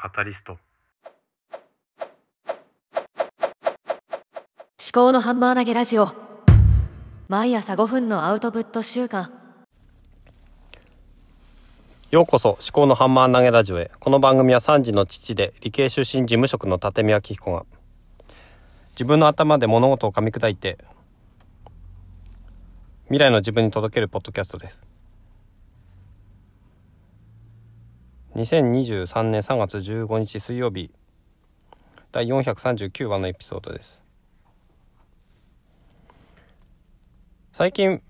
カタリスト。思考のハンマー投げラジオ。毎朝5分のアウトプット週間。ようこそ思考のハンマー投げラジオへ。この番組は3児の父で理系出身事務職の立見明彦が自分の頭で物事を噛み砕いて未来の自分に届けるポッドキャストです2023年3月15日水曜日。第439話のエピソードです。最近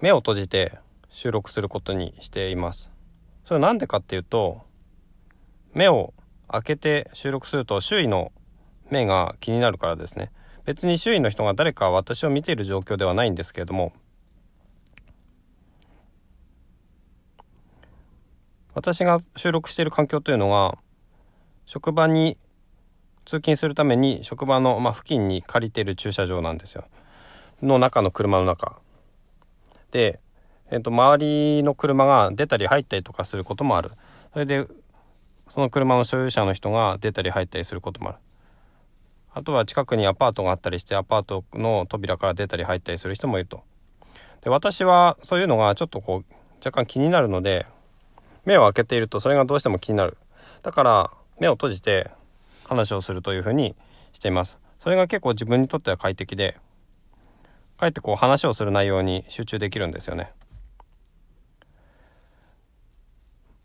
目を閉じて収録することにしています。それなんでかっていうと目を開けて収録すると周囲の目が気になるからですね。別に周囲の人が誰か私を見ている状況ではないんですけれども私が収録している環境というのが職場に通勤するために職場の、まあ、付近に借りている駐車場なんですよ。の中の車の中。で、えっ、と、周りの車が出たり入ったりとかすることもある。それで、その車の所有者の人が出たり入ったりすることもある。あとは近くにアパートがあったりしてアパートの扉から出たり入ったりする人もいると。で私はそういうのがちょっとこう若干気になるので目を開けているとそれがどうしても気になる。だから目を閉じて話をするというふうにしています。それが結構自分にとっては快適でかえってこう話をする内容に集中できるんですよね。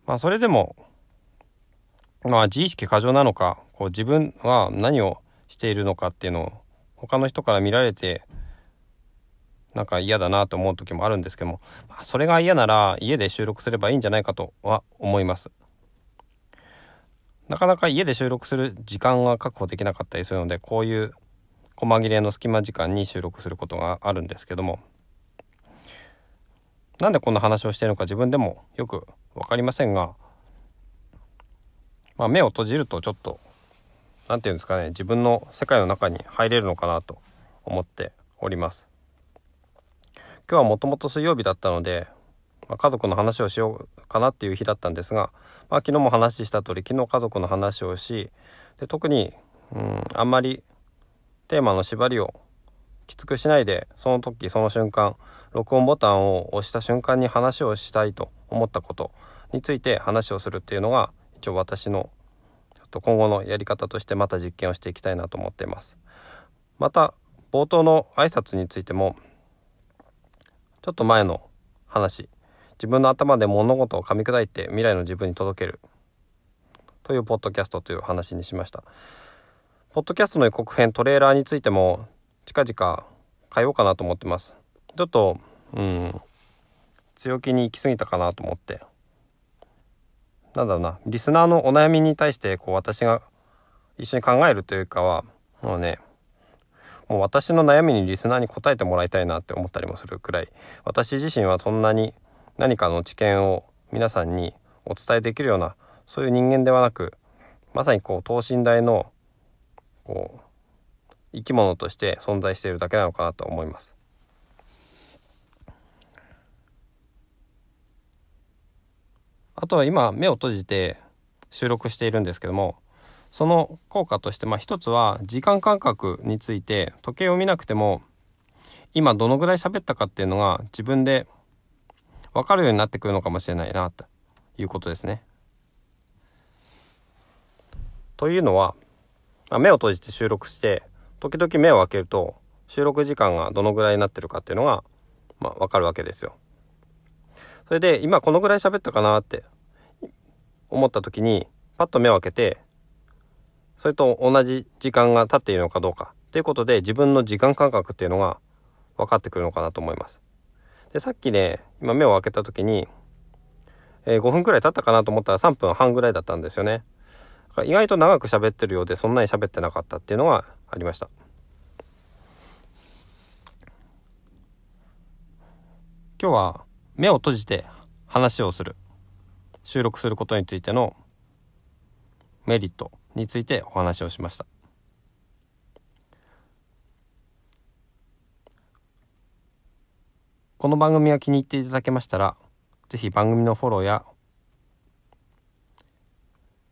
まあそれでもまあ自意識過剰なのかこう自分は何をしているのかっていうのを他の人から見られてなんか嫌だなと思う時もあるんですけども、まあ、それが嫌なら家で収録すればいいんじゃないかとは思います。なかなか家で収録する時間が確保できなかったりするのでこういう細切れの隙間時間に収録することがあるんですけどもなんでこんな話をしてるのか自分でもよく分かりませんが、まあ、目を閉じるとちょっと何て言うんですかね自分の世界の中に入れるのかなと思っております。今日はもともと水曜日だったので、まあ、家族の話をしようかなっていう日だったんですが、まあ、昨日も話した通り昨日家族の話をしで特に、うん、あんまりテーマの縛りをきつくしないでその時その瞬間録音ボタンを押した瞬間に話をしたいと思ったことについて話をするっていうのが一応私のちょっと今後のやり方としてまた実験をしていきたいなと思っています。また冒頭の挨拶についてもちょっと前の話。自分の頭で物事を噛み砕いて未来の自分に届ける。というポッドキャストという話にしました。ポッドキャストの予告編トレーラーについても近々変えようかなと思ってます。ちょっとうん強気に行き過ぎたかなと思って。なんだろうな。リスナーのお悩みに対してこう私が一緒に考えるというかはもうねもう私の悩みにリスナーに答えてもらいたいなって思ったりもするくらい私自身はそんなに何かの知見を皆さんにお伝えできるようなそういう人間ではなくまさにこう等身大のこう生き物として存在しているだけなのかなと思います。あとは今目を閉じて収録しているんですけどもその効果として、まあ、一つは時間感覚について時計を見なくても今どのぐらい喋ったかっていうのが自分で分かるようになってくるのかもしれないなということですね。というのは、まあ、目を閉じて収録して時々目を開けると収録時間がどのぐらいになってるかっていうのが、まあ、分かるわけですよ。それで今このぐらい喋ったかなって思った時にパッと目を開けてそれと同じ時間が経っているのかどうかということで自分の時間感覚っていうのが分かってくるのかなと思います。でさっきね今目を開けた時に、えー、5分くらい経ったかなと思ったら3分半ぐらいだったんですよね。意外と長く喋ってるようでそんなに喋ってなかったっていうのがありました。今日は目を閉じて話をする収録することについてのメリットについてお話をしました。この番組が気に入っていただけましたら是非番組のフォローや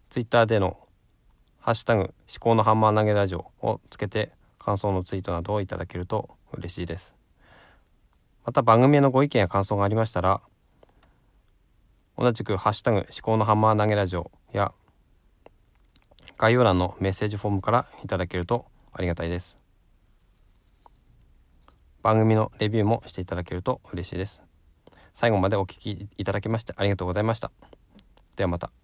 Twitter での「ハッシュタグ思考のハンマー投げラジオ」をつけて感想のツイートなどをいただけると嬉しいです。また番組へのご意見や感想がありましたら同じく「ハッシュタグ思考のハンマー投げラジオ」や概要欄のメッセージフォームからいただけるとありがたいです。番組のレビューもしていただけると嬉しいです。最後までお聴きいただきましてありがとうございました。ではまた。